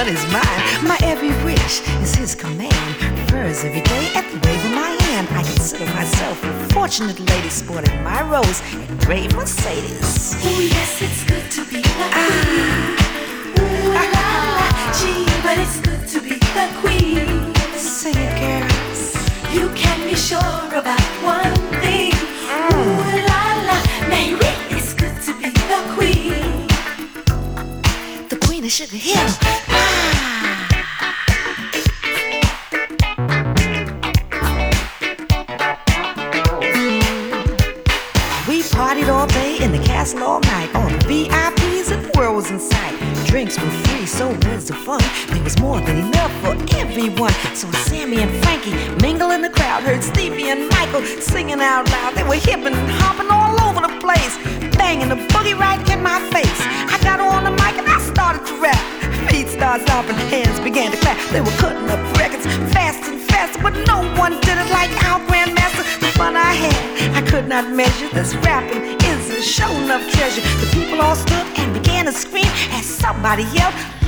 what is mine. My every wish is his command. Prefers every day at the wave of my hand. I consider myself a fortunate lady sporting my rose and gray Mercedes. Oh yes, it's good to be like ah. Ooh, la, la, gee, but it's out loud. They were hipping and hopping all over the place, banging the boogie right in my face. I got on the mic and I started to rap. Feet started and hands began to clap. They were cutting up records fast and faster, but no one did it like our grandmaster. The fun I had, I could not measure. This rapping is a show enough treasure. The people all stood and began to scream as somebody yelled.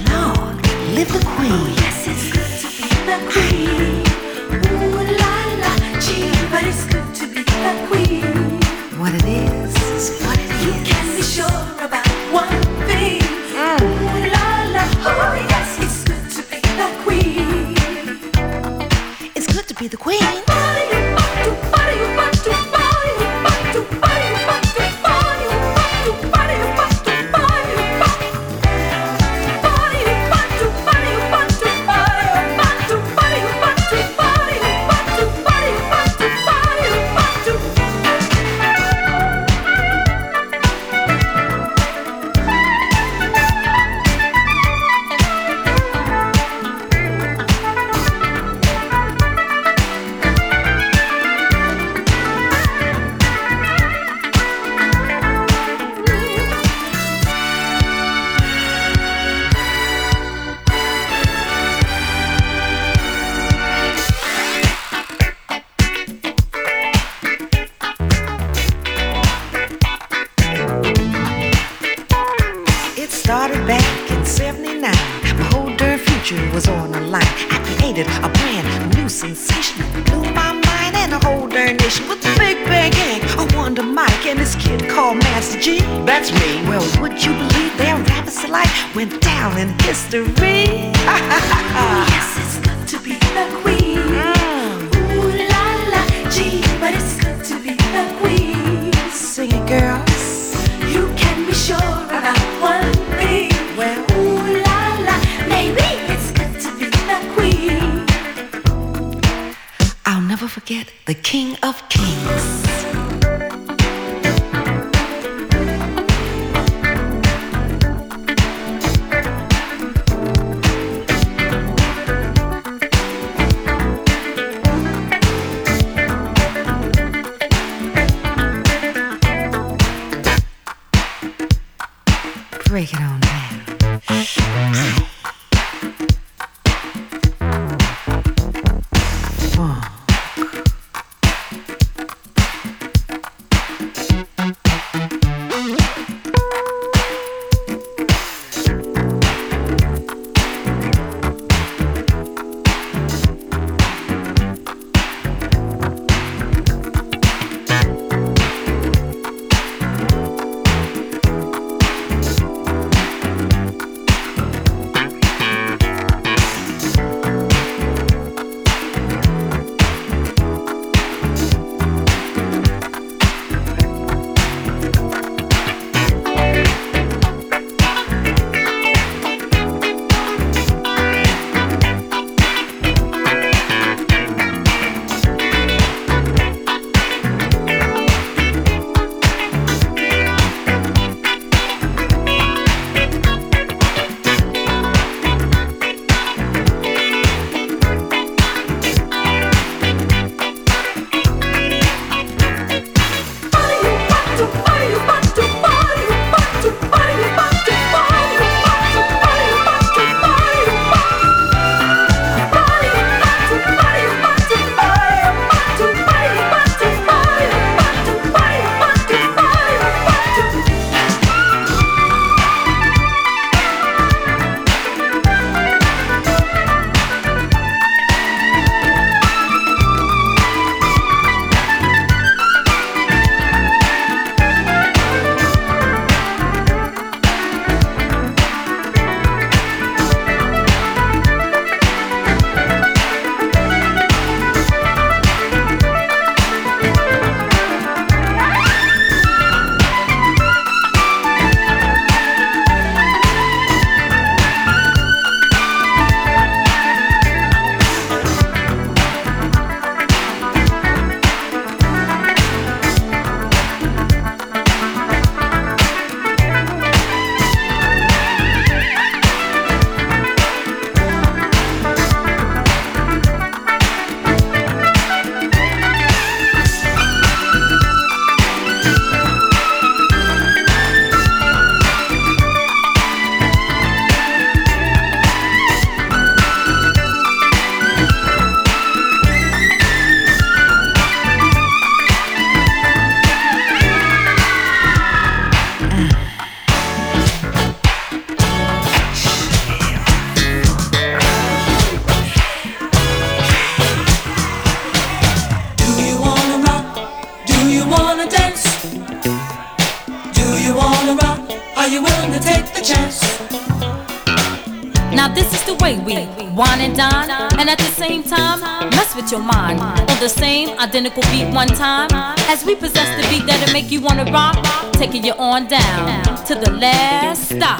Identical beat one time. As we possess the beat that'll make you wanna rock, taking you on down to the last stop.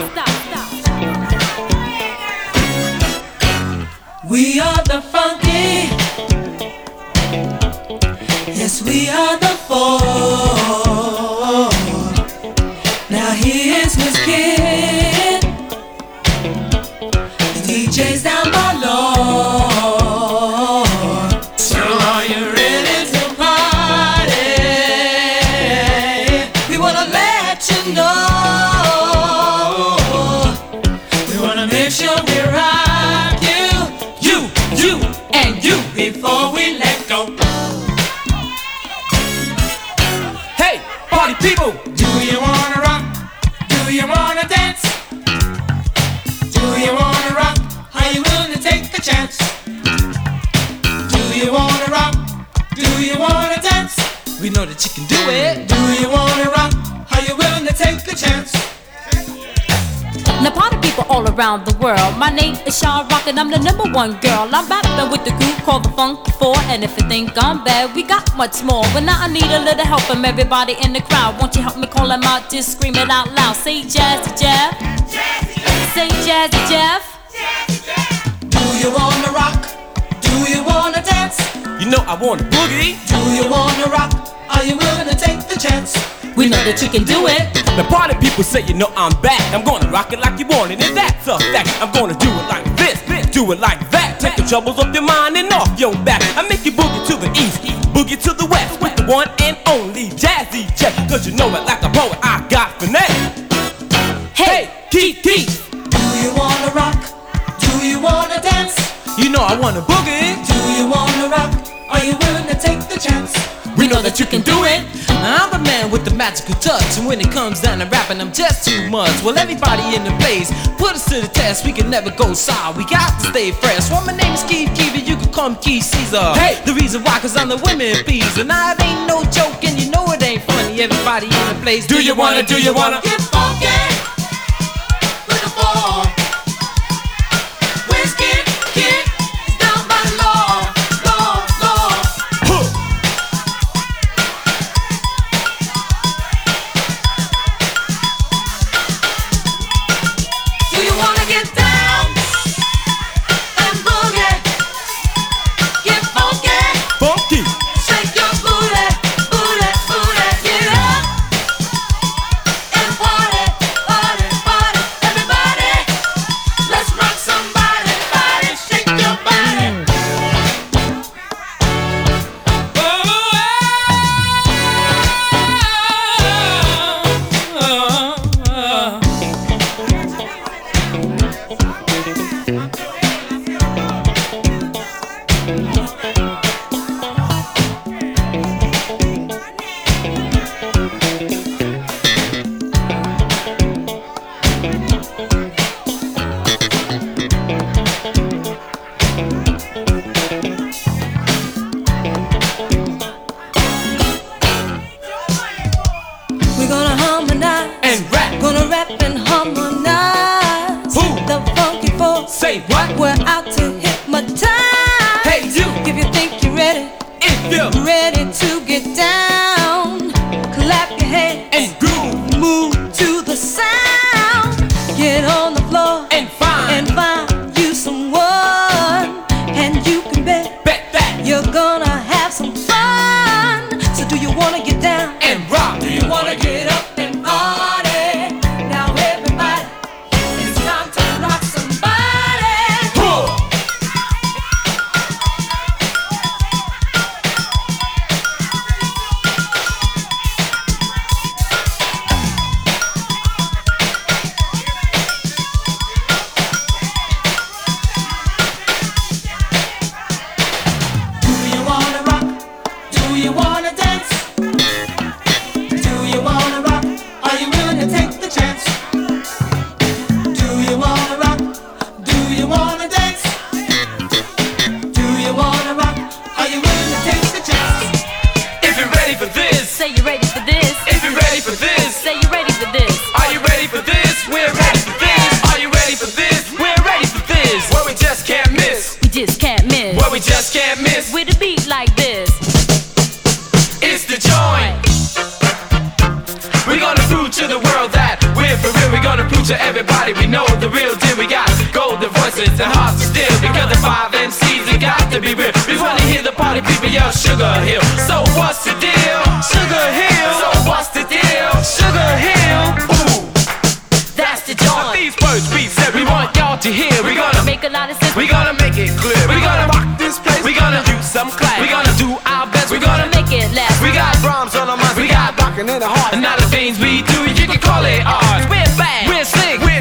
We are the funky. And I'm the number one girl. I'm rapping with the group called the Funk Four, and if you think I'm bad, we got much more. But now I need a little help from everybody in the crowd. Won't you help me call them out? Just scream it out loud. Say Jazzy Jeff. Say Jazzy Jeff. Do you wanna rock? Do you wanna dance? You know I want a boogie. Do you wanna rock? Are you willing to take the chance? We know that you can do it. The party people say you know I'm back. I'm gonna rock it like you want it, and that's a fact. I'm gonna do it like do it like that. Take the troubles off your mind and off your back. I make you boogie to the east, boogie to the west with the one and only Jazzy Jeff. Cause you know it like a poet, I got finesse. Hey, Keith Keith, Do you wanna rock? Do you wanna dance? you know I wanna boogie. Do you wanna rock? Are you willing to take the chance? Know that you can do it. I'm the man with the magical touch, and when it comes down to rapping, I'm just too much. Well, everybody in the place, put us to the test. We can never go sour. We got to stay fresh. Well, my name is Keith Keefe, you can call me Keith Caesar. Hey! the reason why, cause I'm the women bees, and I ain't no joke, and you know it ain't funny. Everybody in the place, Do you wanna, do you wanna? Get funky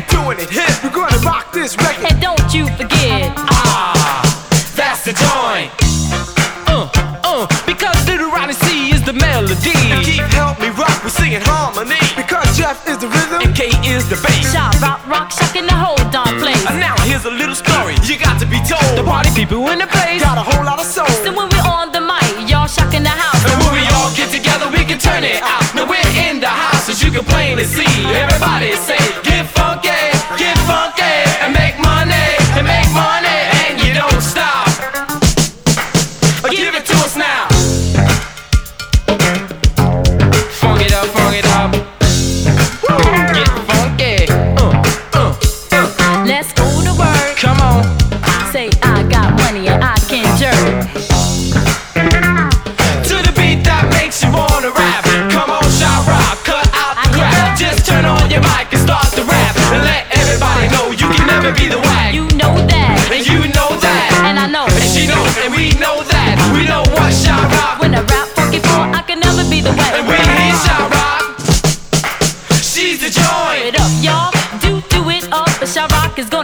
We're doing it hip. We're gonna rock this record. And don't you forget. Ah, that's the joint. Uh, uh, because Little Rodney C is the melody. And Keith help me rock, we're singing harmony. Because Jeff is the rhythm. And K is the bass. Shop, rock, rock, shocking the whole darn place. And now here's a little story you got to be told. The party people in the place. Got a whole lot of soul. So when we're on the mic, y'all shocking the house. And when we all get together, we can turn it out. Now we're in the house, as you can plainly see. Everybody say,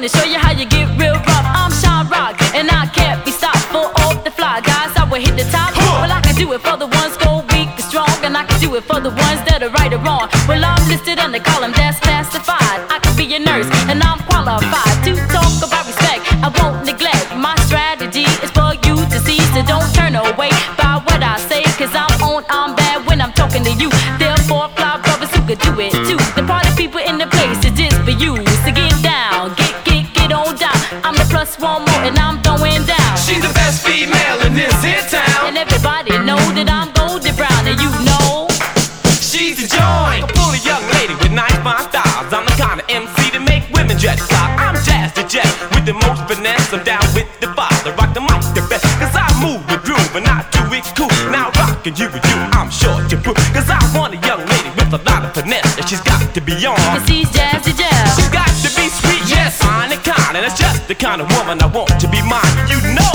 Gonna show you how she's got to be on. Cause he's jazzy jazz. She's got to be sweet, yes, fine and kind. And that's just the kind of woman I want to be mine. You know.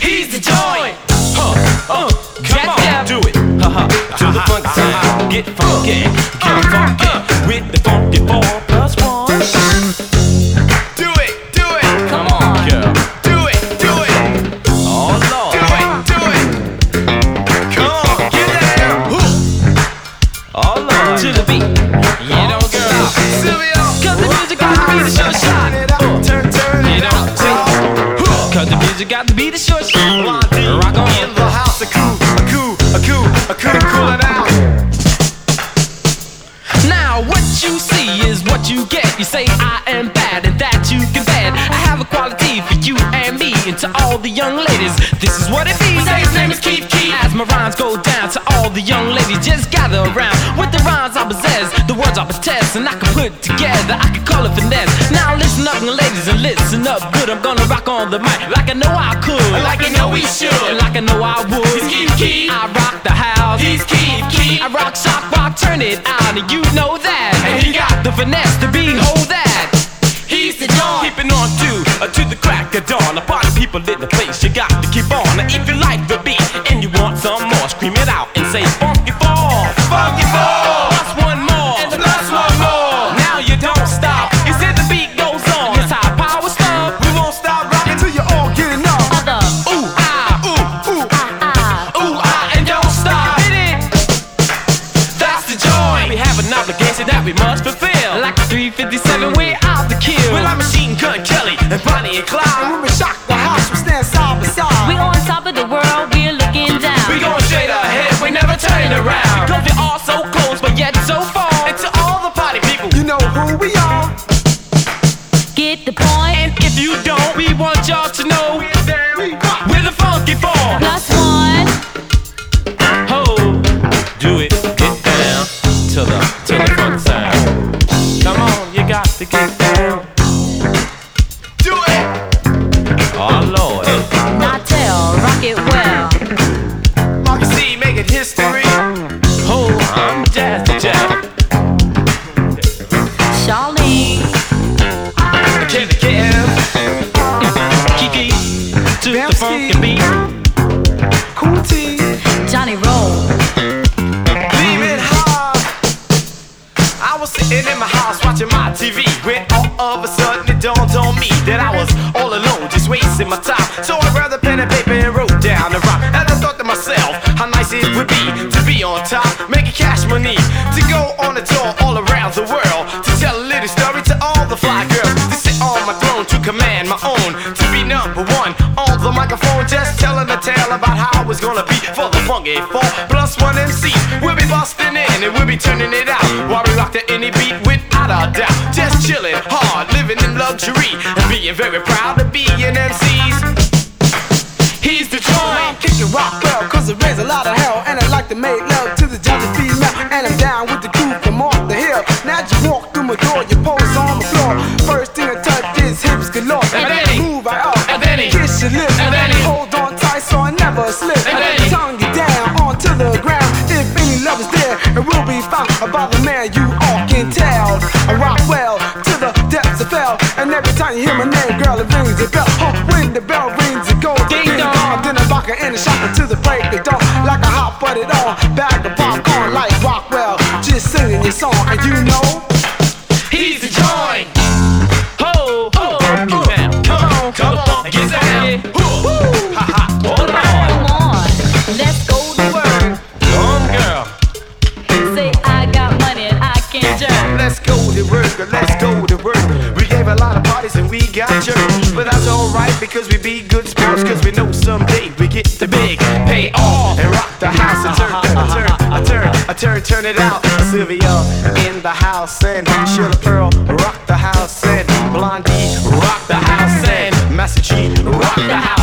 He's the joint. Huh, uh, come Get on, down. do it. Uh-huh. To the funky side. Get funky, get funky. With the funky four is what it means. Say his name is Keith Keith. As my rhymes go down to all the young ladies, just gather around with the rhymes I possess, the words I possess, and I can put together. I can call it finesse. Now listen up, ladies, and listen up good. I'm gonna rock on the mic like I know I could, like I know we should, like I know I would. He's Keith Keith. I rock the house. He's Keith Keith. I rock, shock, rock, turn it out, and you know that. And he got the finesse to behold that. He's the joint. Keeping on to, uh, to the crack of dawn. People in the place, you got to keep on. Now, if you like the beat and you want some more, scream it out and say funky four. Funky four. Plus one more. And plus one more. Now you don't stop. You said the beat goes on. It's high power stuff. We won't stop rocking till you all get enough. Other. Ooh ah, Ooh, ooh, Ah, ah. ooh ah, and don't stop. Hit it. That's the joint. We have an obligation that we must fulfill. Like a 357, we're out to kill. Well, I'm Machine Gun Kelly and Bonnie And Clyde. Dawned on me that I was all alone, just wasting my time. So I grabbed a pen and paper and wrote down a rhyme. And I thought to myself, how nice it would be to be on top, making cash money, to go on a tour all around the world, to tell a little story to all the fly girls, to sit on my throne, to command my own, to be number one on the microphone, just telling a tale about how I was gonna be for the funky four plus one MC. We'll be busting in and we'll be turning it out while we rock to any beat doubt. Just chilling hard, living in luxury, and being very proud to be an MC's. He's the joint. Kicking rock well, cause it rains a lot of hell. And I like to make you hear my name, girl, it rings a bell. Oh, when the bell rings, it goes ding dong. Then I rock her in the shop until the break of dawn. Like a hot butted on, bag of popcorn like Rockwell. Just singing your song, and you know. Parties and we got jerked. But that's alright because we be good sports. Cause we know someday we get the big pay off and rock the house and turn, turn, turn, turn, I turn, turn it out. Sylvia in the house and Sheila Pearl rock the house and Blondie rock the house and Master G rock the house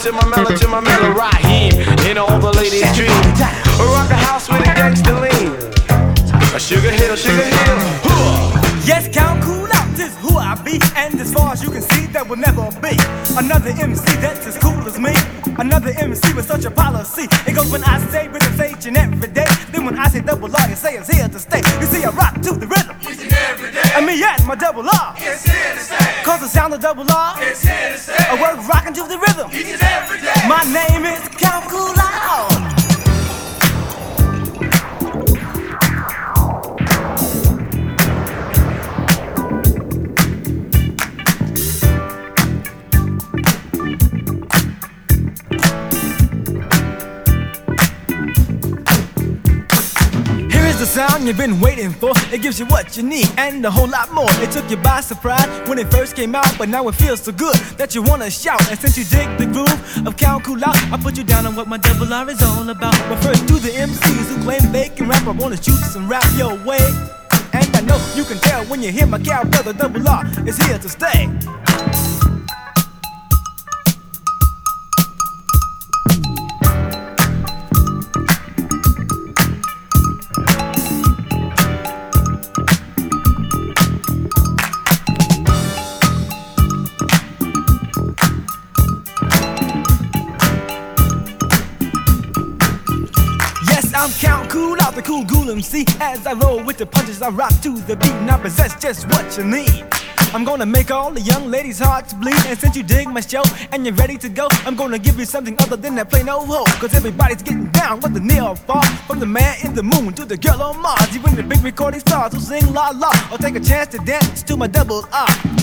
Tim Mello, Tim Mello, Tim Mello, Raheem, in all the ladies' dream. Rock the house with a gangster lean. A sugar hill, sugar hill. Yes, count cool out, this who I be. And as far as you can see, there will never be another MC that's as cool as me. Another MC with such a policy. It goes when I say rhythm station every day. Then when I say double R, you say it's here to stay. You see, I rock to the rhythm. And me and my double R. It's here to stay. Cause the sound of double R. It's here to stay. I work rocking to the rhythm. Each and Every day my name is Count Cool Sound you've been waiting for. It gives you what you need and a whole lot more. It took you by surprise when it first came out, but now it feels so good that you wanna shout. And since you dig the groove of Count Coolout, I put you down on what my double R is all about. But first, do the MCs who claim they can rap. I wanna shoot some rap your way. And I know you can tell when you hear my cow brother double R is here to stay. The cool ghoul MC. As I roll with the punches, I rock to the beat, and I possess just what you need. I'm gonna make all the young ladies' hearts bleed. And since you dig my show and you're ready to go, I'm gonna give you something other than that plain old hoe. Cause everybody's getting down with the near far. From the man in the moon to the girl on Mars. Even the big recording stars who sing la la. Or take a chance to dance to my double R.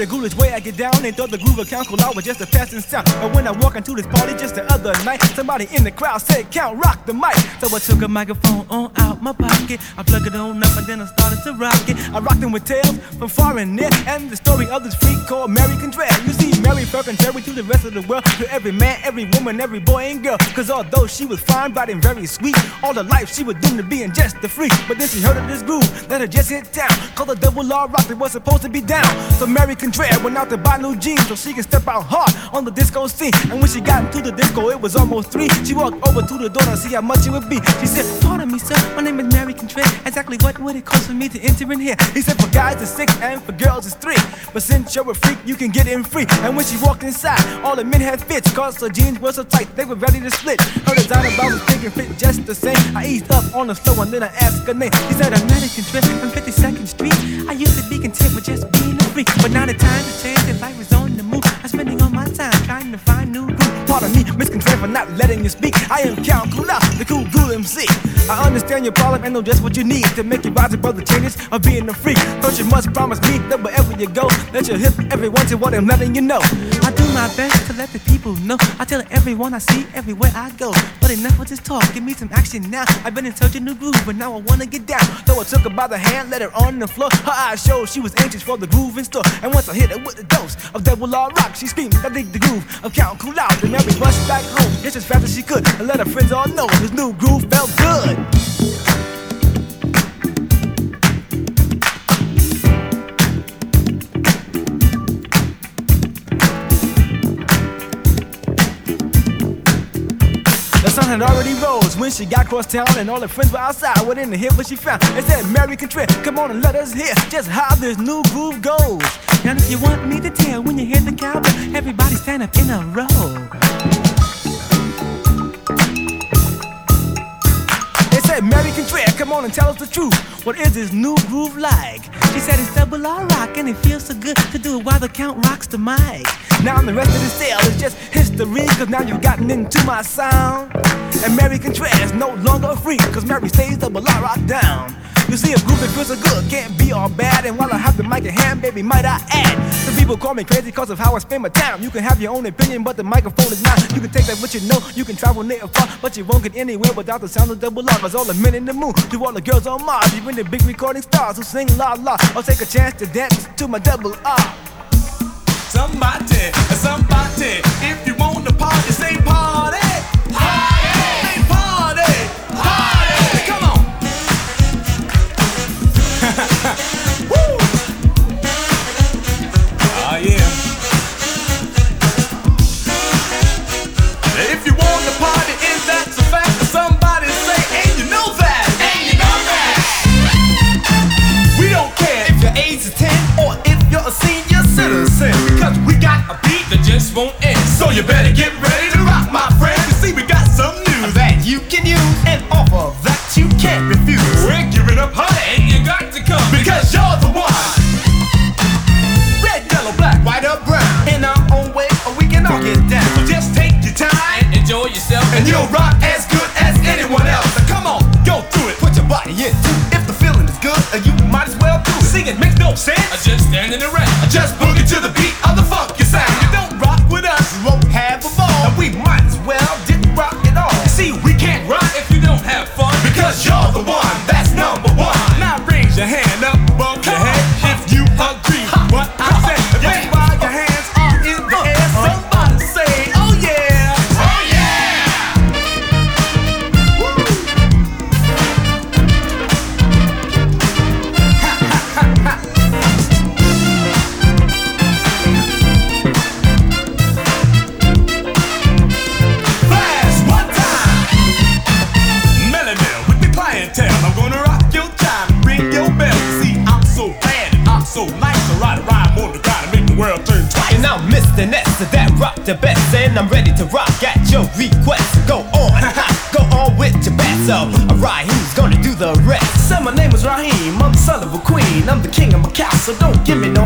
You know, the way I get down. and throw the groove of Count Cool was just a passing sound. But when I walk into this party just the other night, somebody in the crowd said, Count, rock the mic. So I took a microphone on out my pocket. I plug it on up and then I started to rock it. I rocked them with tales from far and near. And the story of this freak called Mary Contraire. You see, Mary felt contrary to the rest of the world. To every man, every woman, every boy and girl. Cause although she was fine, bright and very sweet, all her life she was doomed to being just a freak. But then she heard of this groove that had just hit town. Called the double R rock that was supposed to be down. So Mary Contraire went out to buy new jeans so she could step out hard on the disco scene. And when she got into the disco, it was almost three. She walked over to the door to see how much it would be. She said, Pardon me, sir, my name is Mary Contraire. Exactly what would it cost for me to enter in here? He said, For guys it's six and for girls it's three. But since you're a freak, you can get in free. And when she walked inside, all the men had fits. Cause her jeans were so tight, they were ready to split. Her designer bra was big and fit just the same. I eased up on the floor and then I asked her name. He said, I'm Mary Contraire from 52nd Street. I used to be content with just being a freak. But now the time to change and life is on the move. I'm spending all my time trying to find new groove. Pardon me, Miss Contraire, for not letting you speak. I am Count Coolout, the cool ghoul MC. I understand your problem and know just what you need to make you rise above the changes of being a freak. Don't you must promise me that wherever you go, that you'll hit everyone to what I'm letting you know. I do my best to let the people know. I tell everyone I see everywhere I go. But enough with this talk, give me some action now. I've been in such a new groove, but now I wanna get down. So I took her by the hand, let her on the floor. Her eyes showed she was anxious for the groove in store. And once I hit her with a dose of double R rock, she screamed, I dig the groove of Count Coolout. And Mary rushed back home just as fast as she could and let her friends all know this new groove felt good. The sun had already rose when she got cross town and all her friends were outside waiting to hear what she found. They said, Mary Contraire, come on and let us hear just how this new groove goes. Now if you want me to tell when you hear the cowbell, everybody stand up in a row. Mary Contraire, come on and tell us the truth. What is this new groove like? She said it's double R rock and it feels so good to do it while the count rocks the mic. Now the rest of the sale is just history, cause now you've gotten into my sound. And Mary Contraire is no longer a freak, cause Mary stays double R rock down. You see, a groove that feels so good can't be all bad. And while I have the mic in hand, baby, might I add? Some people call me crazy cause of how I spend my time. You can have your own opinion, but the microphone is mine. You can take that what you know, you can travel near and far, but you won't get anywhere without the sound of double R. Cause all the men in the moon, to all the girls on Mars, even the big recording stars who sing la la. I'll take a chance to dance to my double R. Somebody, somebody, if you want to party, say senior citizen. Because we got a beat that just won't end. So you better get ready to rock, my friend. You see, we got some news that you can use and offer that you can't refuse. We're giving up honey, and you got to come. Because you're the one. Red, yellow, black, white, or brown. In our own way, or we can all get down. So just take your time And enjoy yourself. and you'll rock as good as anyone else. Now come on, go through it. Put your body into Singing makes no sense. I just standing around. Just boogie to the beat I'm the king of Macau, so don't give me no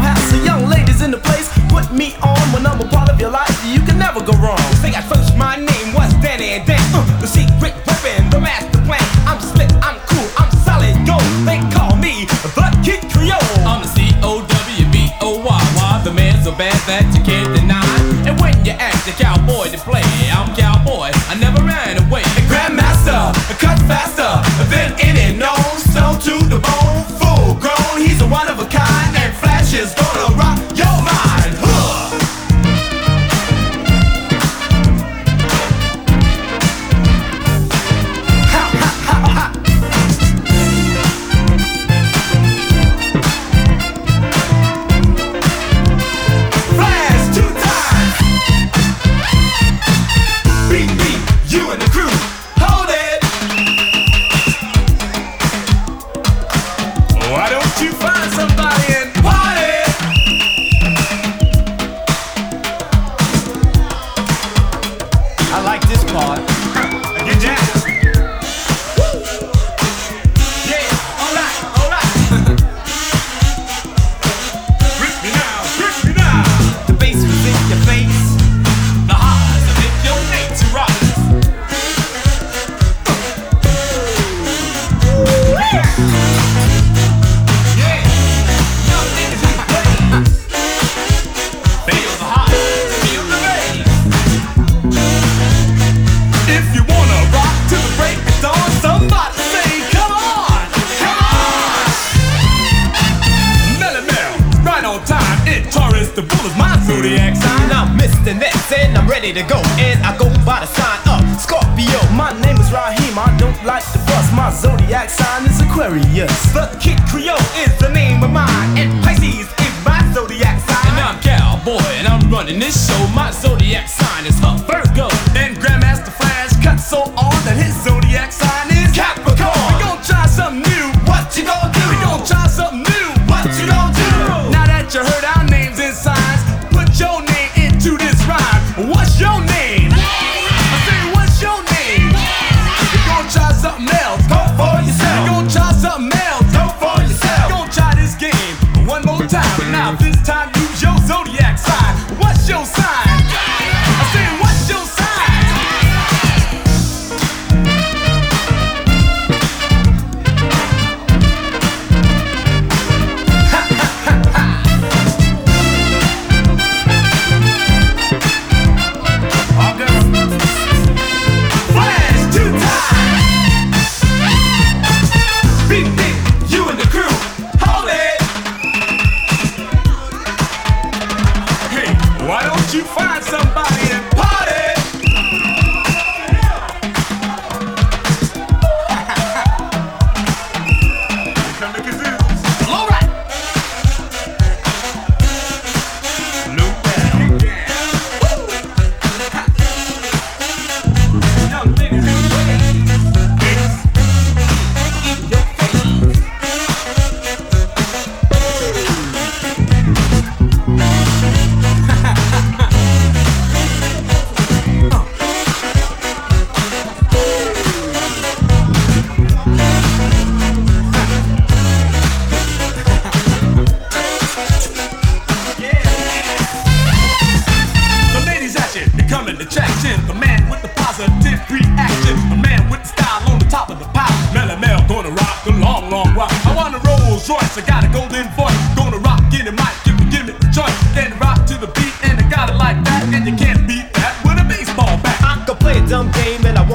Rolls Royce, I got a golden voice.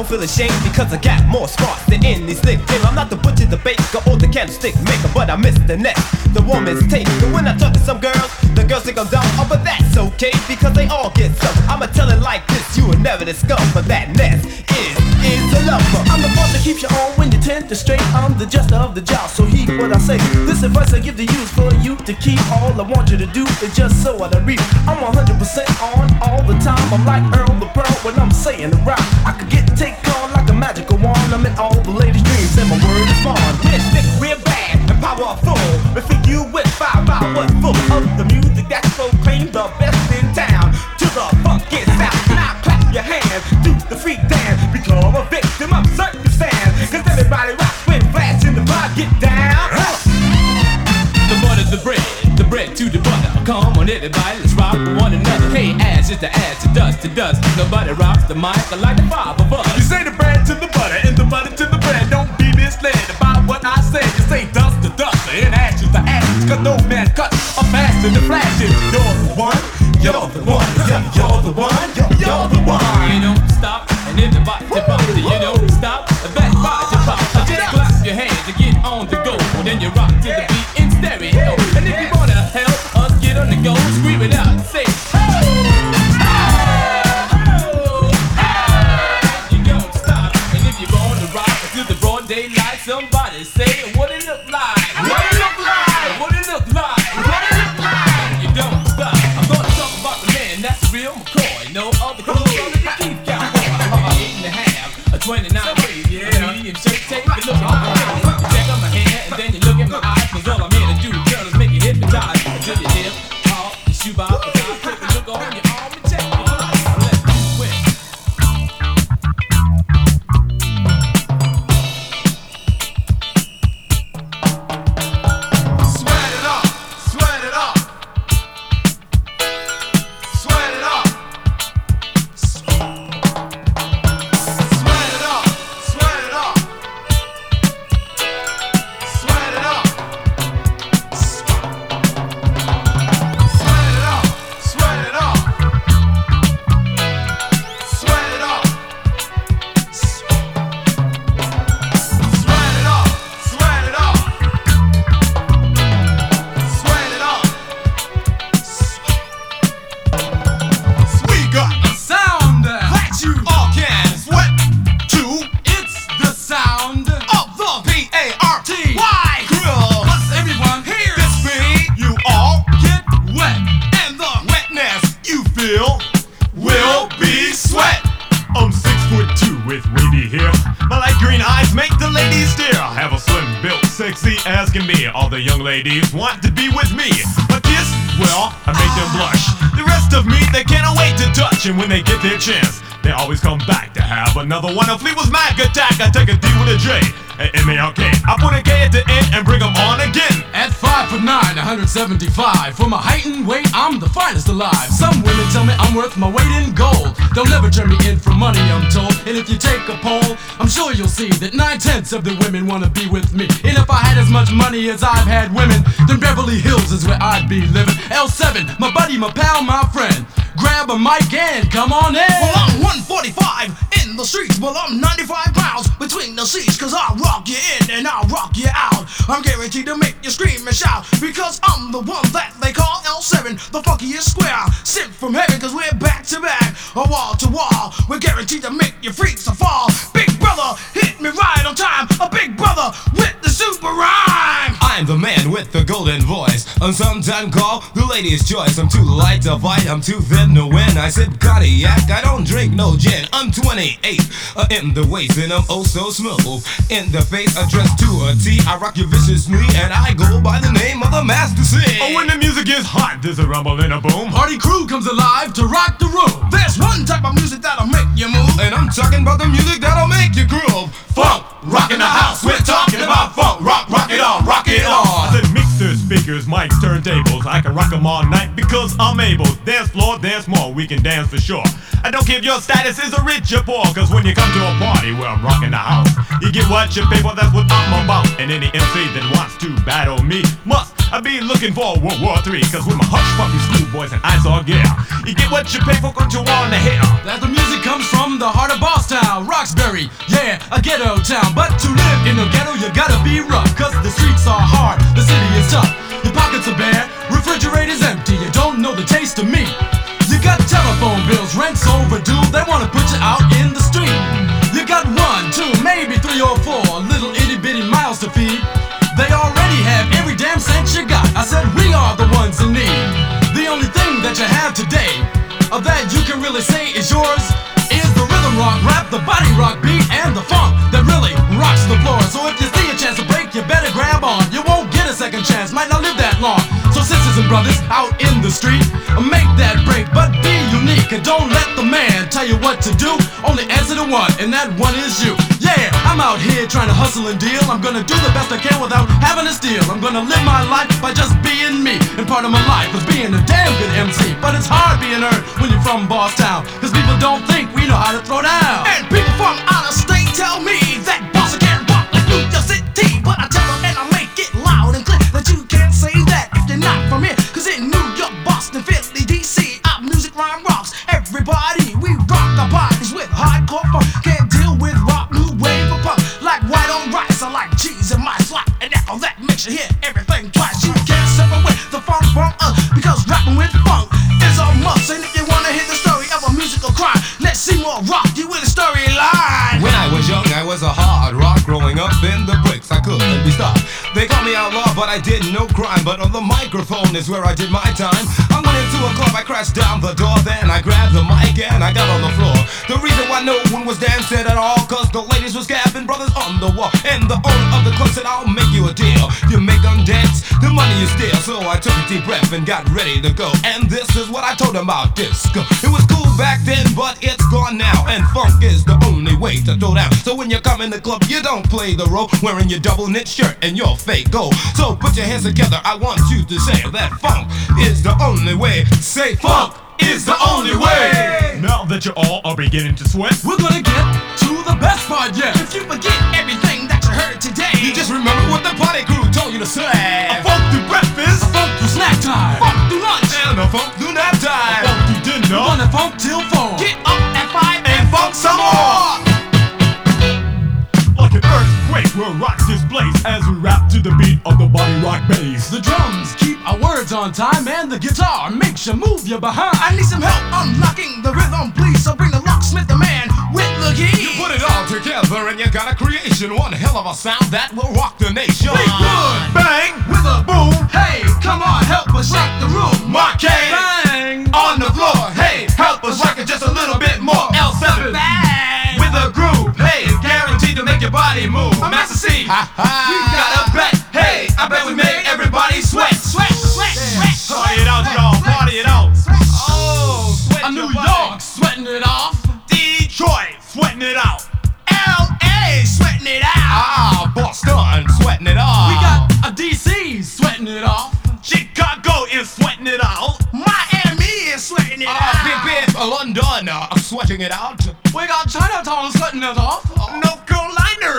Feel ashamed because I got more smarts than any slick game. I'm not the butcher, the baker, or the candlestick maker, but I miss the net, the woman's take. And when I talk to some girls, the girls think I'm dumb, oh, but that's okay because they all get some. I'ma tell it like this, you will never discover that Ness is is a lover. I'm the boss that keeps you on when you tend to straight. I'm the jester of the job, so heed what I say. This advice I give to you is for you to keep. All I want you to do is just so I reap. I'm 100% on all the time. I'm like Earl the Pearl when I'm saying the rhyme. Mystic, real bad and powerful. We think you with five hours full of the music that's proclaimed the best in town. To the funky sound. Now clap your hands, do the freak dance. Become a victim of circumstance. Cause everybody rocks when flash in the bar get down. The butter, the bread, the bread to the butter. Come on, everybody, let's rock one another. Hey, ass is the ass, to dust to dust. Nobody rocks the mic like the five of us. You say the bread to the butter and the butter to the misled about what I say. You say dust to dust and ashes to ashes. Cause no man cuts a faster than flashes. You're the one, you're the one, you're the one, you're, the one. You don't stop, and if the you don't stop, that body pop. Just clap your hands and get on the go. Then you rock to the beat another one. A Fleetwood's Mac attack. I take a D with a J. A M A R K. I put a K at the end and bring them on again. At 5 foot 9, 175. For my height and weight, I'm the finest alive. Some women tell me I'm worth my weight in gold. They'll never turn me in for money, I'm told. And if you take a poll, I'm sure you'll see that nine tenths of the women wanna be with me. And if I had as much money as I've had women, then Beverly Hills is where I'd be living. L7, my buddy, my pal, my friend. Grab a mic and come on in. Well, I'm 145 in the streets. Well, I'm 95 pounds between the seats. Cause I'll rock you in and I'll rock you out. I'm guaranteed to make you scream and shout. Because I'm the one that they call L7, the funkiest square. Sent from heaven, cause we're back to back, a wall to wall. We're guaranteed to make you freaks a fall. Big brother, hit me right on time. A big brother with the super rhyme. I'm the man with the golden voice. I'm sometimes called the lady's choice. I'm too light to fight, I'm too thin to win. I sip cognac, I don't drink no gin. I'm 28 uh, in the waist, and I'm oh so smooth. In the face, I dress to a T. I rock your vicious viciously, and I go by the name of the Master C. Oh, when the music is hot, there's a rumble and a boom. Party crew comes alive to rock the room. There's one type of music that'll make you move. And I'm talking about the music that'll make you groove. Funk, rock in the house. We're talking about funk, rock, rock it on, rock it on. Speakers, mics, turntables. I can rock 'em all night because I'm able. Dance floor, dance more, we can dance for sure. I don't if your status is a rich or poor, cause when you come to a party where I'm rocking the house, you get what you pay for, that's what I'm about. And any MC that wants to battle me must I be looking for World War III, cause with my hush puppy schoolboys and eyes all yeah. You get what you pay for, what you wanna hear. That the music comes from the heart of Boston, Roxbury, yeah, a ghetto town. But to live in the ghetto, you gotta be rough, cause brothers out in the street, make that break, but be unique and don't let the man tell you what to do. Only answer to one, and that one is you. Yeah, I'm out here trying to hustle and deal. I'm gonna do the best I can without having to steal. I'm gonna live my life by just being me. And part of my life is being a damn good MC. But it's hard being earned when you're from Bosstown. Cause people don't think we know how to throw down. And people from out but I did no crime. But on the microphone is where I did my time. I went into a club, I crashed down the door, then I grabbed the mic and I got on the floor. The reason why no one was dancing at all, cause the ladies was brothers on the wall. And the owner of the club said, I'll make you a deal. You make them dance, the money is steal. So I took a deep breath and got ready to go. And this is what I told them about disco. It was cool back then, but it's gone now. And funk is the only way to throw down. So when you come in the club, you don't play the role wearing your double knit shirt and your fake gold. So put your hands together. I want you to say that funk is the only way. Say funk is the only way. Now that you all are beginning to sweat, We're gonna get to the best part yet. If you forget everything that you heard today, You just remember what the party crew told you to say. a funk through breakfast, Funk through snack time. funk through lunch, and a funk do nap a time. funk through dinner, Gonna funk till four. get up at five and funk some more. Like an earthquake, we'll rock this place as we rap to the beat of the body rock bass. The drums keep our words on time, and the guitar makes you move your behind. I need some help unlocking the rhythm, please. So bring the locksmith, the man with the key. You put it all together and you got a creation. One hell of a sound that will rock the nation. Good. Bang! We got a bet. Hey, I bet we made everybody sweat. Sweat, sweat, sweat. Party it out, y'all. Party it out. Oh, sweat New. York sweating it off. Detroit, sweating it out. L.A. sweating it out. Ah, Boston, sweating it off. We got a DC sweating it off. Chicago is sweating it out. Miami is sweating it Ah, out. big, big, London, uh, sweating it out. We got Chinatown sweating it off. North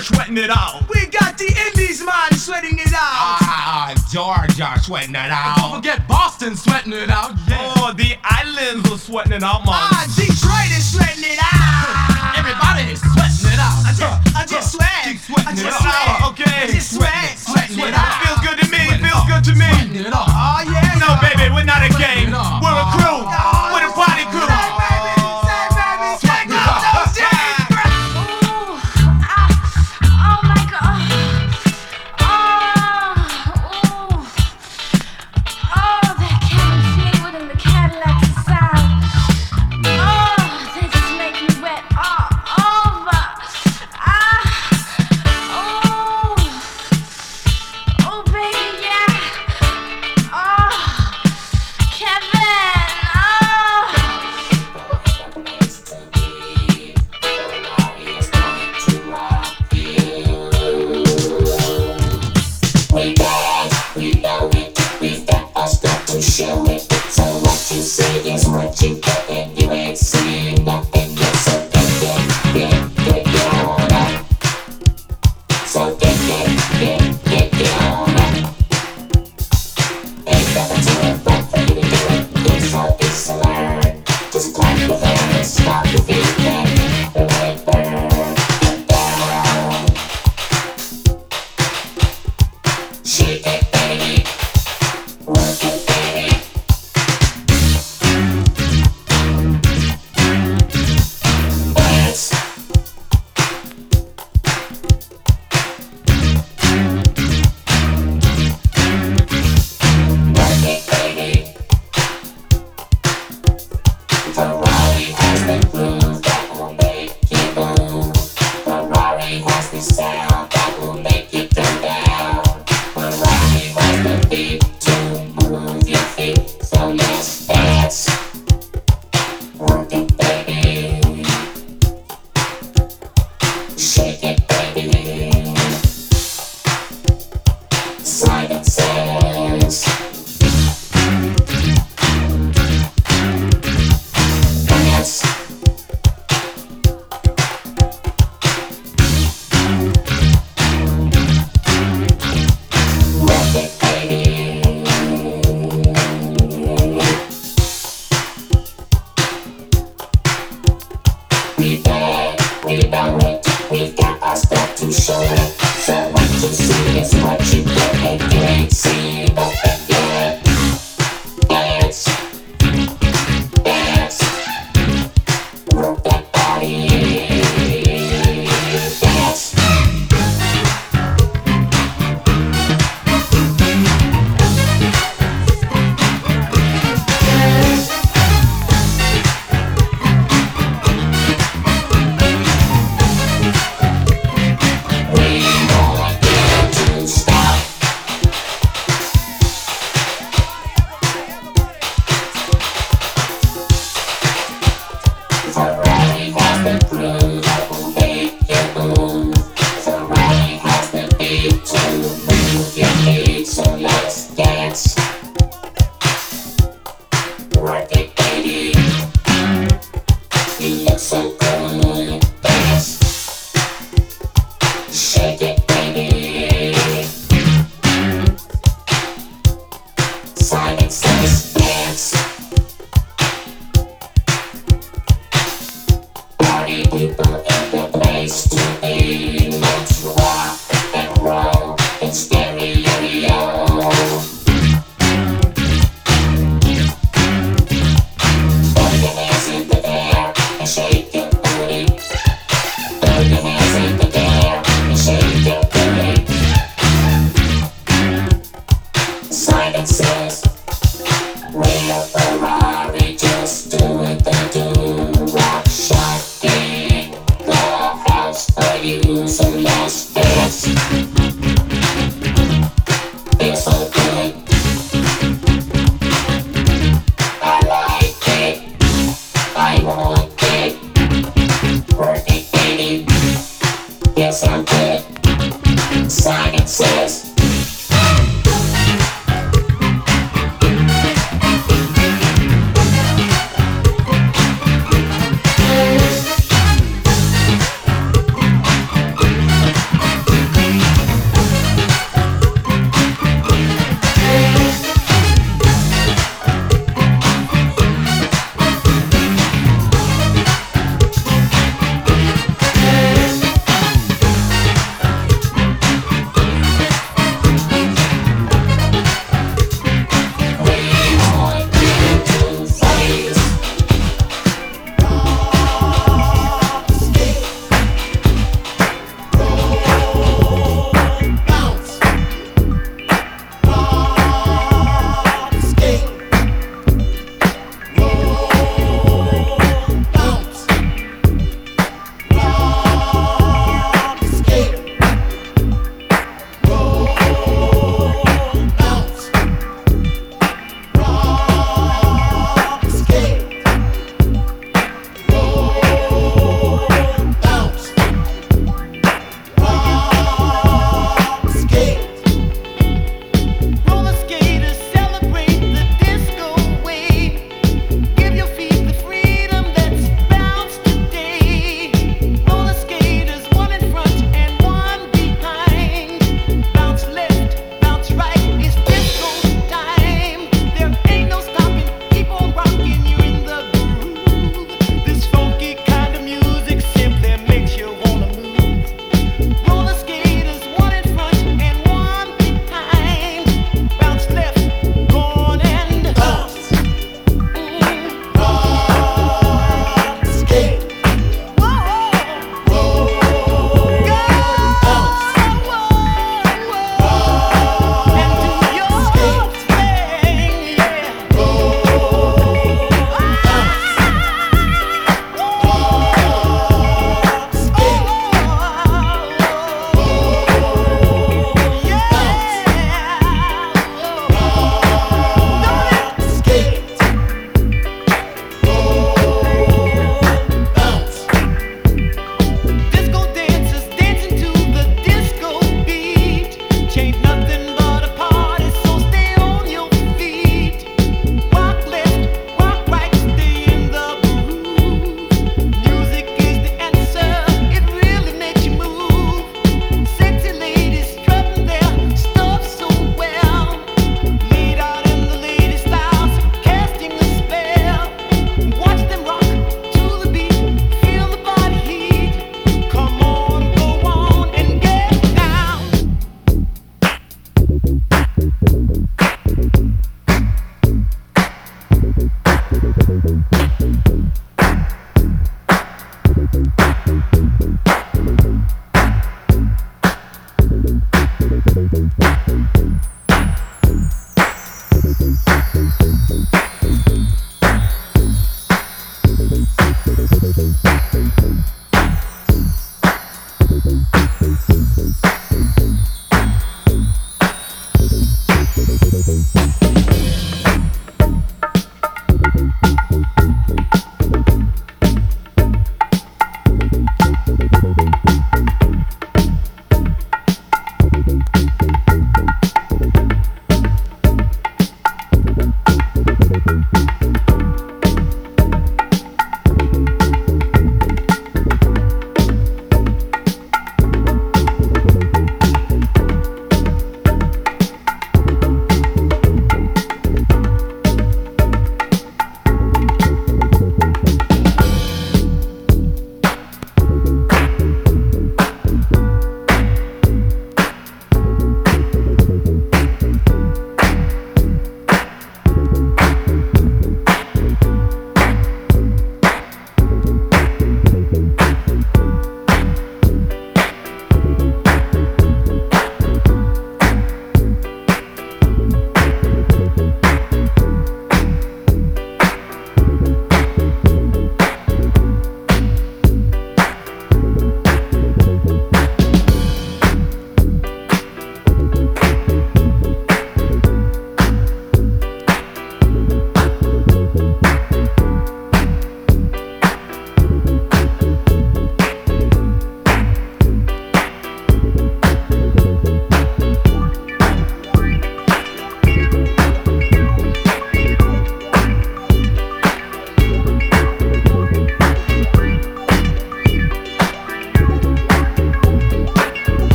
Carolina, sweating it out. We got the Indies man sweating it out. Ah, Georgia, sweating it out. Don't forget Boston sweating it out. Yeah. Oh, the islands are sweating it out, man. Ah, Detroit is sweating it out. Everybody is sweating it out. I just, I just sweat. I sweating it just out. sweat. Okay. I just sweat. Sweating Sweat it it out. out. Feels good to me, it feels good to me. Sweating it off. Oh yeah. No, baby, we're not a game. We're a crew. We're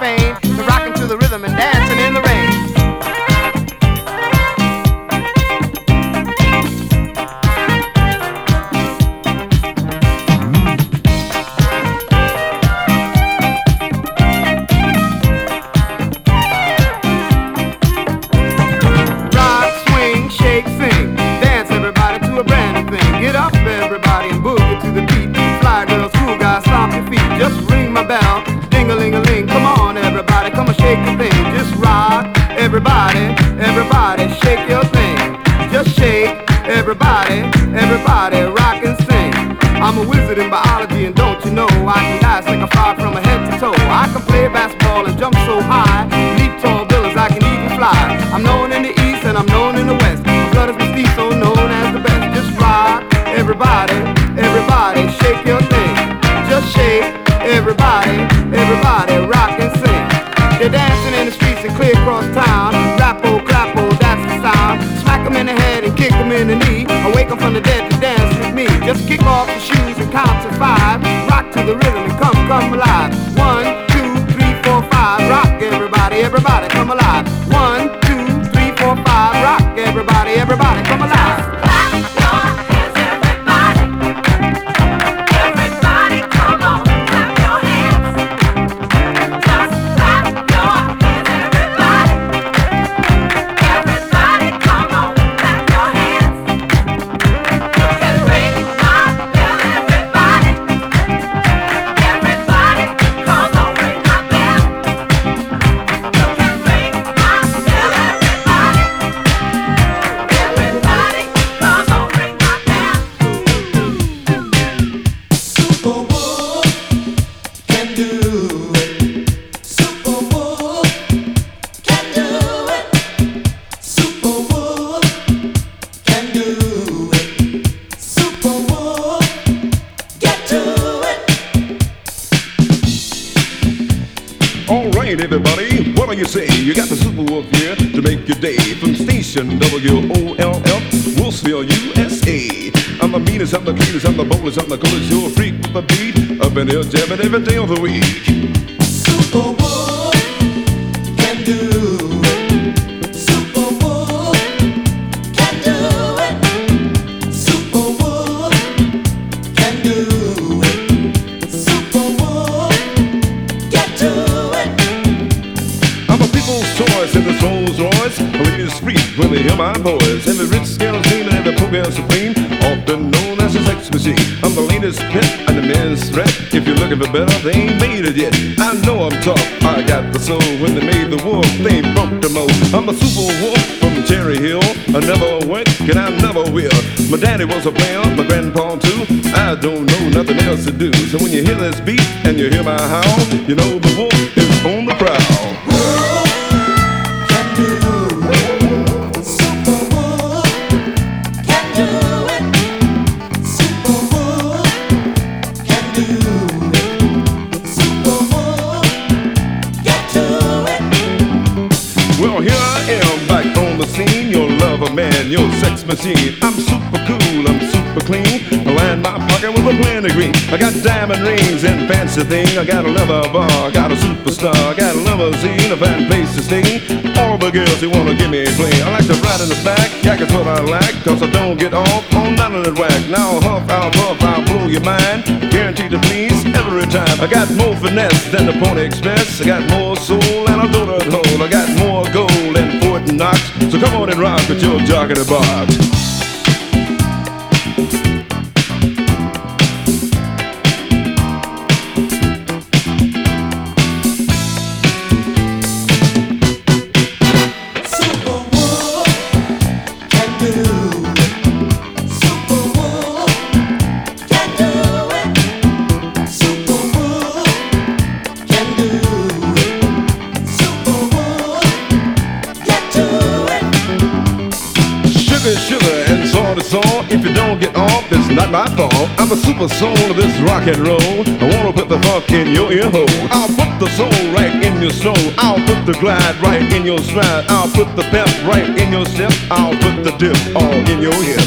fame. The rockin' to the rhythm you say you got the super wolf here to make your day from station W O L L Wolfsville, USA. I'm the meanest, I'm the cleanest, I'm the boldest, I'm the coolest. You're a freak with a beat up in here jamming every day of the week. Daddy was a player, my grandpa too. I don't know nothing else to do. So when you hear this beat and you hear my howl, you know the boy. Rings a thing. I got a leather bar, got a superstar, got a limousine, a fine place to stay. All the girls who wanna give me a play. I like to ride in the back, yak is what I like, cause I don't get off on none of that whack. Now huff, I'll puff, I'll blow your mind. Guaranteed to please every time. I got more finesse than the Pony Express. I got more soul than a donut hole. I got more gold than Fort Knox. So come on and rock with your jock in the box. My fault. I'm a super soul of this rock and roll. I wanna put the funk in your ear hole. I'll put the soul right in your soul. I'll put the glide right in your stride. I'll put the pep right in your step. I'll put the dip all in your hip.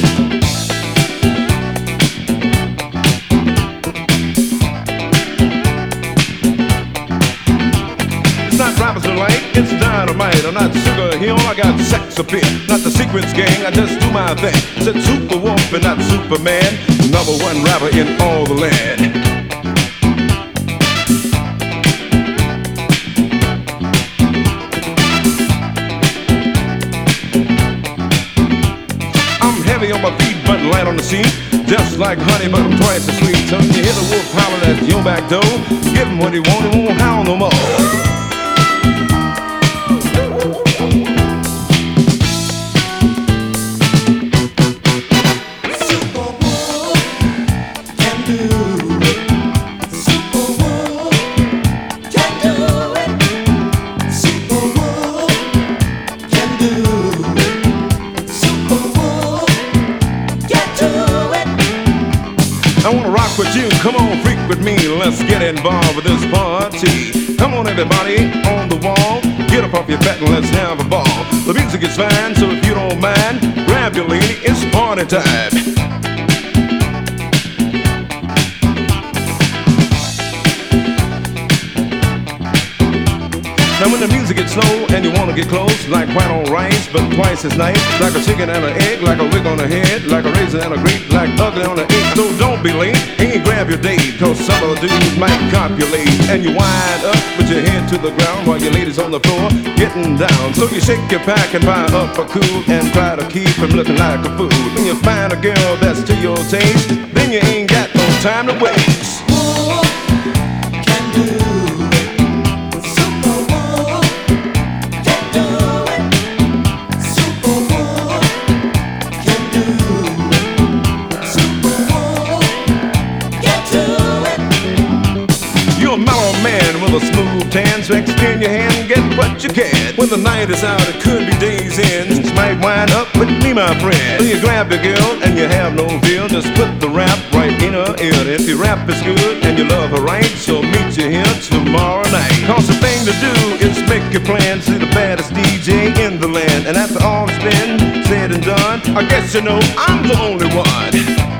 It's not Robinson Lake, it's dynamite. I'm not Hill, I got sex appeal. Not the Secrets Gang, I just do my thing. Said Super Wolf and not Superman. Number one rapper in all the land. I'm heavy on my feet, but light on the seat. Just like honey, but I'm twice as sweet. When you hear the wolf holler at your back door, give him what he want, he won't howl no more. Involved with this party. Come on, everybody, on the wall, get up off your bed and let's have a ball. The music is fine, so if you don't mind, grab your lady, it's party time. You wanna get close, like white on rice, but twice as nice, like a chicken and an egg, like a wig on a head, like a raisin and a grape, like ugly on the egg. So don't be late and grab your date, cause some of the dudes might copulate. And you wind up with your head to the ground while your lady's on the floor getting down. So you shake your pack and buy up a cool and try to keep from looking like a fool. When you find a girl that's to your taste, then you ain't got no time to waste. Tan, so extend your hand and get what you can. When the night is out, it could be days in. Things might wind up with me, my friend. So you grab your girl and you have no fear. Just put the rap right in her ear. If your rap is good and you love her right, she'll meet you here tomorrow night. Cause the thing to do is make your plans. See the baddest DJ in the land. And after all it's been said and done, I guess you know I'm the only one.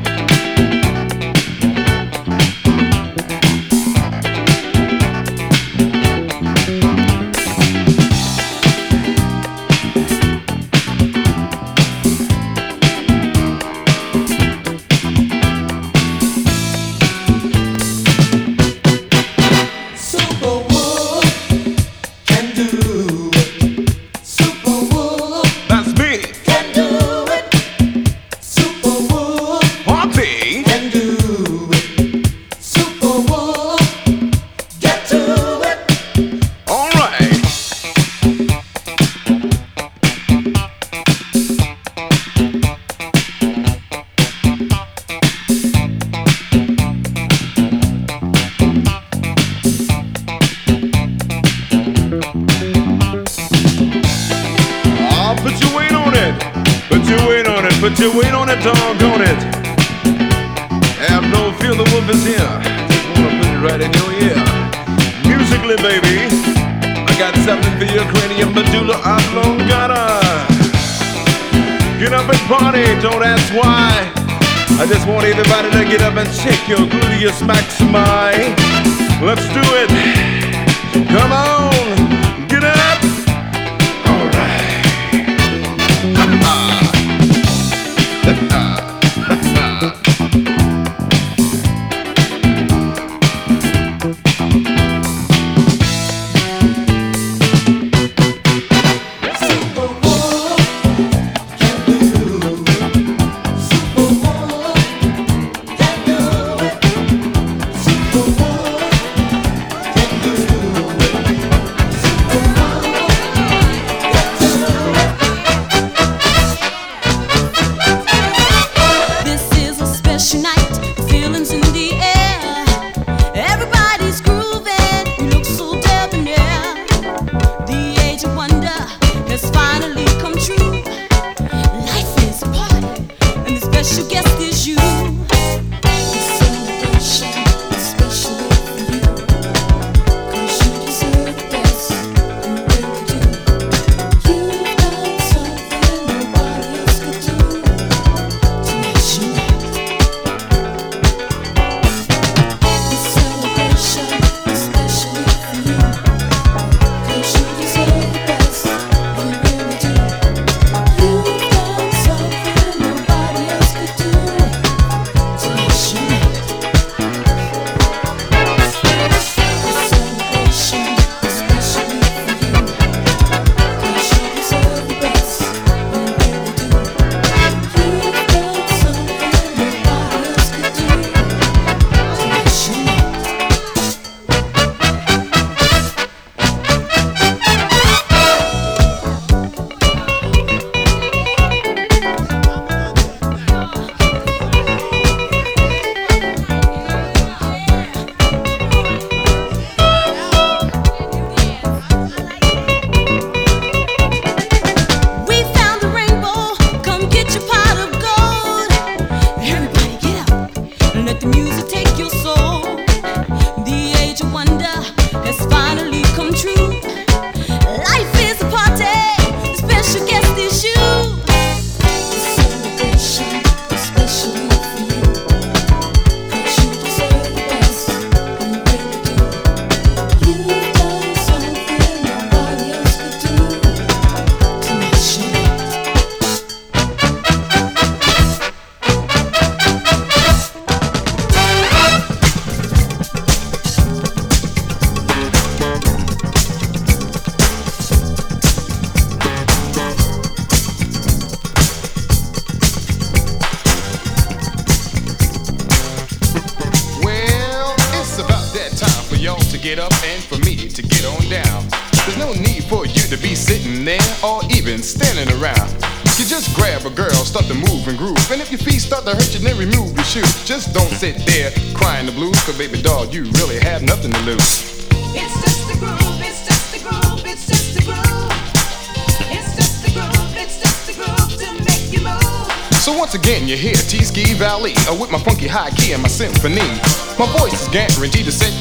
You really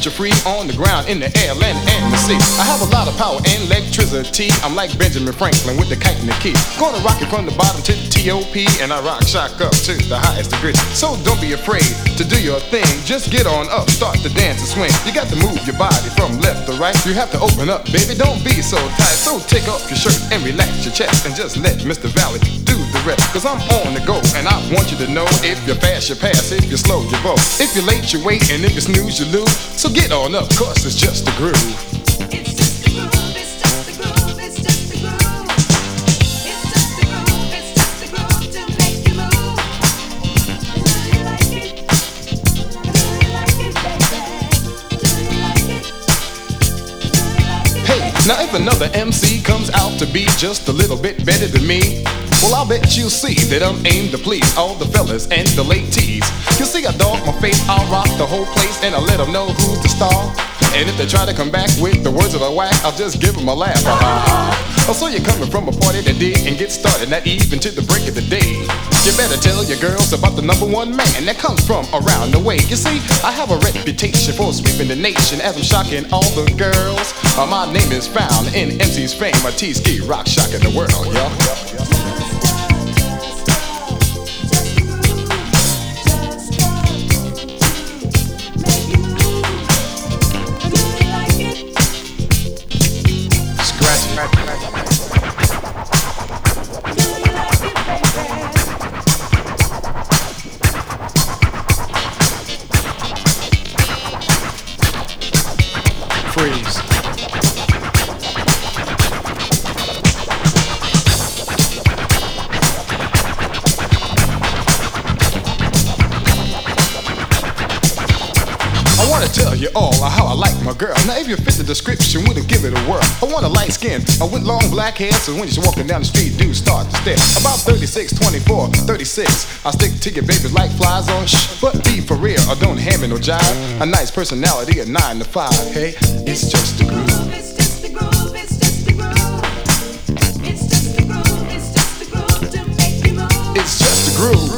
you free on the ground, in the air, land, and the sea. I have a lot of power and electricity. I'm like Benjamin Franklin with the kite and the key. Gonna rock it from the bottom to the top, and I rock shock up to the highest degree. So don't be afraid to do your thing. Just get on up, start to dance and swing. You got to move your body from left to right. You have to open up, baby. Don't be so tight. So take off your shirt and relax your chest, and just let Mr. Valley do the rest. Cause I'm on the go, and I want you to know if you're fast, you pass. If you're slow, you vote. If you're late, you wait, and if you snooze, you lose. So get on up, cause it's just a groove. Hey, now if another MC comes out to be just a little bit better than me, well, I'll bet you'll see that I'm aimed to please all the fellas and the ladies. You see, I dog my face, I'll rock the whole place, and I'll let them know who's the star. And if they try to come back with the words of a whack, I'll just give them a laugh. Oh, so you're coming from a party did and get started, not even to the break of the day. You better tell your girls about the number one man that comes from around the way. You see, I have a reputation for sweeping the nation as I'm shocking all the girls. Uh, my name is found in MC's fame, a T-ski rock shocking the world, yo. Girl. Now, if you fit the description, wouldn't give it a whirl. I want a light skin, I with long black hair, so when you're walking down the street, dudes start to stare. About 36, 24, 36. I stick to your babies like flies on shh. But be for real, or don't hand me no jive. A nice personality, a nine to five. Hey, it's just a groove. It's just the groove, it's just the groove. It's just the groove, it's just the groove, don't make me move. It's just a groove.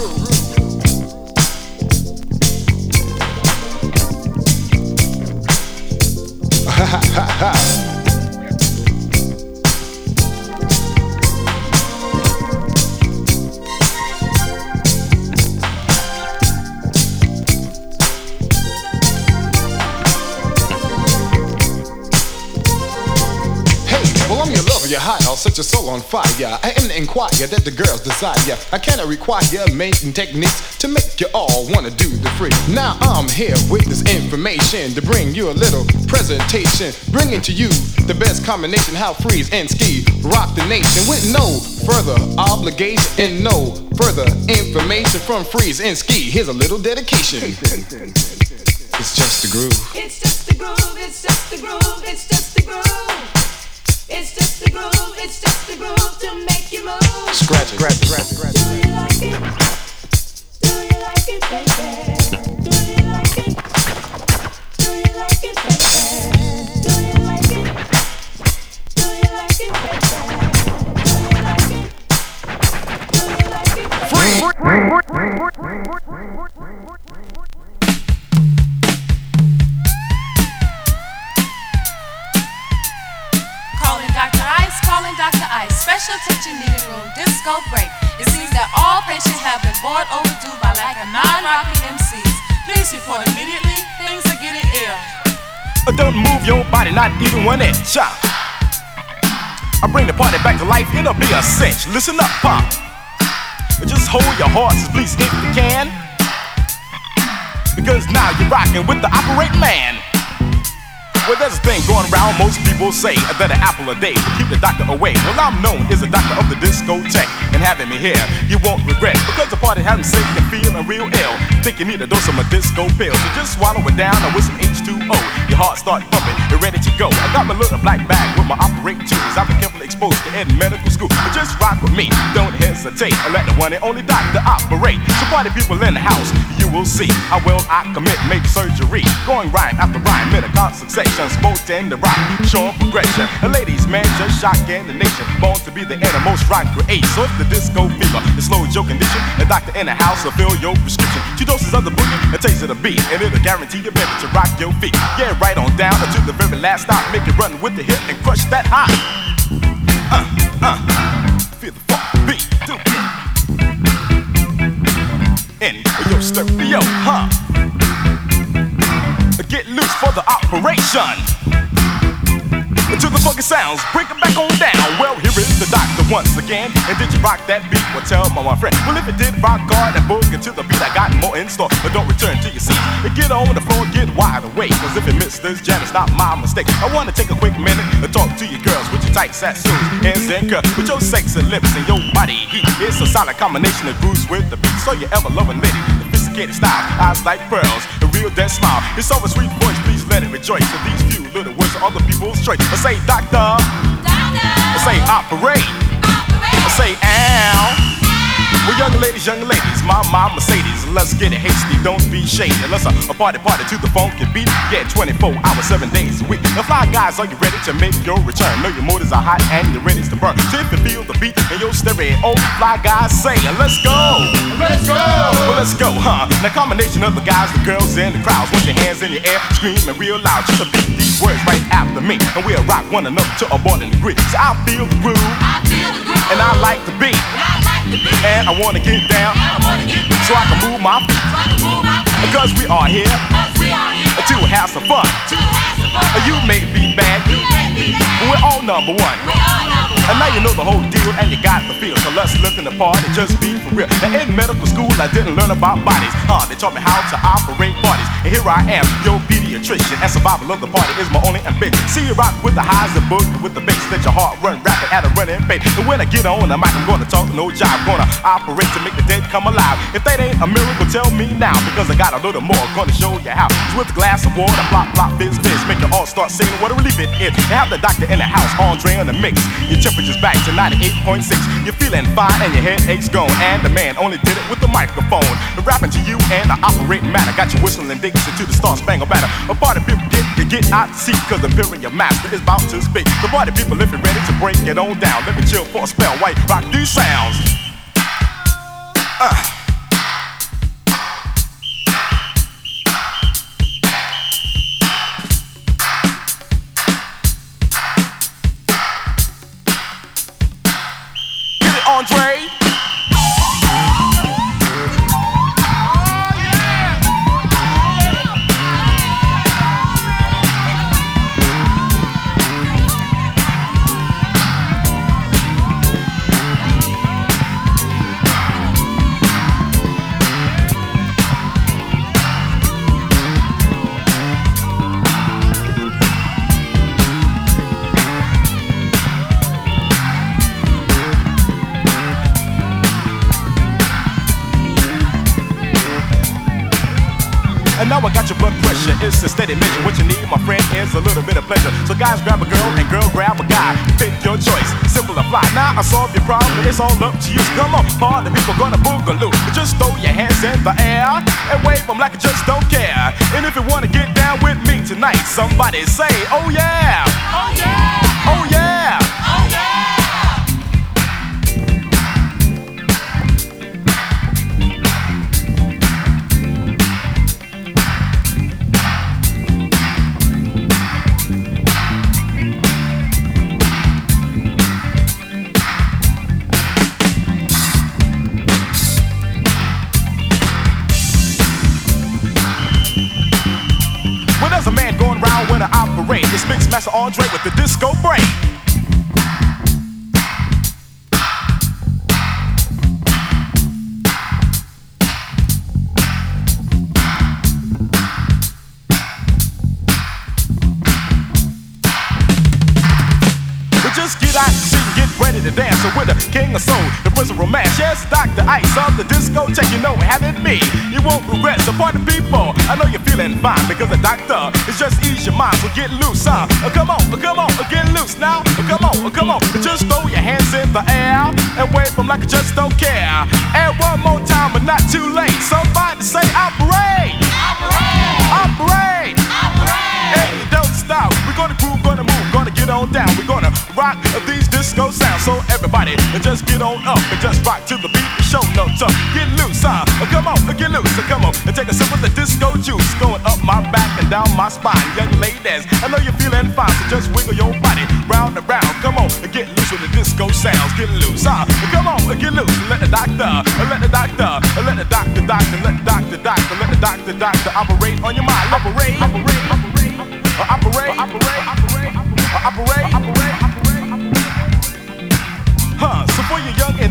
Set your soul on fire. I am the inquire that the girls desire. I cannot require mating techniques to make you all wanna do the free. Now I'm here with this information to bring you a little presentation, bringing to you the best combination how freeze and ski rock the nation with no further obligation and no further information from freeze and ski. Here's a little dedication. It's just a groove. It's just a groove, it's just a groove, it's just a groove. It's just a groove, it's just a groove to make you move. Scratch it, scratch it, scratch it, scratch it. Do you like it? Do you like it, baby? Do you like it? Do you like it, baby? Do you like it? Do you like it, baby? Do you like it? Do you like it? Calling Dr. Ice. Special attention needed room disco break. It seems that all patients have been bored overdue by lack of non-rocking MCs. Please report immediately. Things are getting ill. Uh, don't move your body, not even one inch. I bring the party back to life, it'll be a cinch. Listen up, pop. Just hold your horses, please, if you can. Because now you're rocking with the operating man. Well, there's a thing going around, most people say that an apple a day will keep the doctor away. Well, I'm known as the doctor of the discotheque, and having me here, you won't regret. Because the party has having sick and feeling real ill. Think you need a dose of my disco pill. So just swallow it down with some H2O. Your heart start pumping, you're ready to go. I got my little black bag with my operating tools. I've been carefully exposed to in medical school. But just rock with me, don't hesitate. I let the one and only doctor operate. So party people in the house, you will see how well I commit, make surgery. Going rhyme after rhyme, in a constant section, spoke in the rock, showing progression. The ladies, man, just shocking the nation. Born to be the innermost rock create. So if the disco fever is slow your condition, the doctor in the house will fill your prescription. Two doses of the boogie, a taste of the beat, and it'll guarantee you better to rock your feet. Yeah, right on down to the very last stop. Make it run with the hip and crush that high. Uh, uh, feel the funk beat. Do in your stereo, huh? Get loose for the operation. To the funky sounds, break it back on down. Well, here is the doctor once again. And did you rock that beat? Well, tell my, my friend. Well, if it did rock hard and boogie to the beat, I got more in store. But don't return to your seat. And get on the floor, get wide awake. Cause if you miss this jam, it's not my mistake. I wanna take a quick minute to talk to you girls with your tight sass shoes, hands and curves, with your sexy lips and your body heat. It's a solid combination of grooves with the beat. So you ever loving lady, sophisticated style, eyes like pearls, a real dead smile. It's always sweet voice, please let it rejoice. So these few little words are other people's choice. I say doctor, doctor. I say operate, I say ow. Well, young ladies, young ladies, my, my Mercedes, let's get it hasty, don't be shady. Let's uh, a party, party to the funky beat. Yeah, 24 hours, 7 days a week. Now, fly guys, are you ready to make your return? Know your motors are hot and you're ready to burn. Tip you feel the beat in your stereo, Oh fly guys say, let's go. Let's go. Well, let's go, huh? Now, combination of the guys, the girls, and the crowds. With your hands in the air, screaming real loud. Just repeat these words right after me. And we'll rock one another to a born degree. So I feel the groove. I feel the groove. And I like the beat. And I wanna get down. So I can move my feet. Because we are here. To have some fun. You may be bad, but we're all number one. And now you know the whole deal and you got the feel. So let's look in the party, just be for real. Now in medical school, I didn't learn about bodies. Huh, they taught me how to operate bodies. And here I am, your pediatrician. And survival of the party is my only ambition. See you rock with the highs and boogie with the bass. Let your heart run rapid at a running pace. And when I get on the mic, I'm gonna talk no job. Gonna operate to make the dead come alive. If that ain't a miracle, tell me now. Because I got a little more. Gonna show you how. With a glass of water, plop, plop, fizz, fizz. Make you all start singing what a relief it is. And have the doctor in the house, Andre on the mix. Your temperature's back to 98.6. You're feeling fine and your headache's gone. And the man only did it with the microphone. The rapping to you and the operating matter. Got you whistling Dixie to the Star Spangled Banner. A party people get to get out to see, cause the imperial master is about to speak. The party people, if you're ready to break it on down, let me chill for a spell. White rock these sounds. Uh. And now I got your blood pressure, it's a steady measure. What you need, my friend, is a little bit of pleasure. So guys, grab a girl and girl grab a guy. Pick your choice, simple and fly. Now I solve your problem, it's all up to you. So come on, party people gonna boogaloo. Just throw your hands in the air and wave them like you just don't care. And if you wanna get down with me tonight, somebody say, oh yeah. Oh yeah. Oh yeah. Andre with the disco break. But just get out the seat and get ready to dance. So with the king of soul, the prince of romance, yes, Dr. Ice of the discotheque, you know, won't regret. So party people, I know you're feeling fine because the doctor is just ease your mind. So get loose, huh? Uh, come on, uh, come on, uh, get loose now. Come on, come on. Just throw your hands in the air and wave them like you just don't care. And one more time, but not too late. Somebody say operate, operate, operate. Hey, don't stop. We're gonna groove, gonna move, gonna get on down. We're gonna rock these disco sounds. So everybody, just get on up and just rock to the beat. Show no tough. Get loose, huh? Uh, Come on, uh, get loose, uh, come on. And take a sip of the disco juice. Going up my back and down my spine. Young ladies, I know you're feeling fine. So just wiggle your body round and round. Come on, and get loose with the disco sounds. Get loose, huh? Uh, Come on, uh, get loose. Let the doctor, uh, let the doctor, uh, let the doctor, doctor, let the doctor, doctor, let the doctor, doctor operate on your mind. Operate, operate, operate, uh, operate, operate, operate, uh, operate,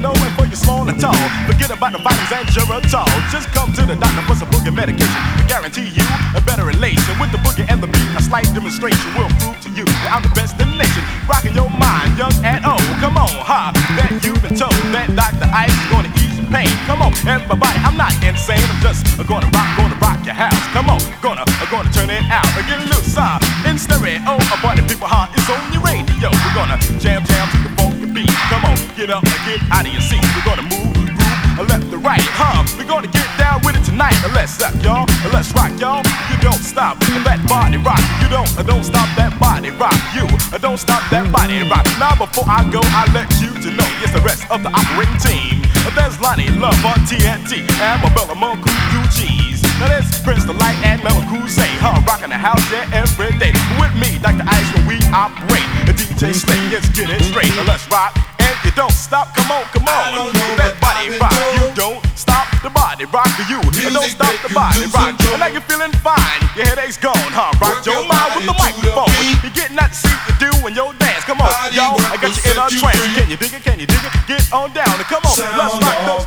you and for you small and tall, forget about the vitamins and Geritol. Just come to the doctor for some boogie medication. I guarantee you a better relation with the boogie and the beat. A slight demonstration will prove to you that I'm the best in the nation. Rocking your mind, young and old. Come on, ha, that you've been told that Dr. Ice is gonna ease your pain. Come on, everybody, I'm not insane. I'm just gonna rock, gonna rock your house. Come on, gonna, gonna turn it out. Get loose, huh? In stereo, a party out of your seat. We're gonna move, groove, uh, left to right, huh? We're gonna get down with it tonight. Uh, let's rock, y'all. Uh, let's rock, y'all. You don't stop that body rock. You don't, I don't stop that body rock. You don't stop that body rock. Now before I go, I let you to know. Yes, the rest of the operating team. There's Lonnie Love on TNT and Mabella Monku Cheese. Now there's Prince the Light and Mel Say, huh? Rocking the house yeah every day. With me, Dr. Ice, when we operate. The DJ Slay, let's get it straight. Now let's rock. Don't stop, come on, come on. That body rock. You don't stop the body rock for you. And don't stop the body rock. And now you're feeling fine. Your headache's gone, huh? Rock your mind with the microphone. You're getting that seat to do in your dance. Come on, y'all. I got you in a trance. Can you dig it? Can you dig it? Get on down and come on. Let's rock those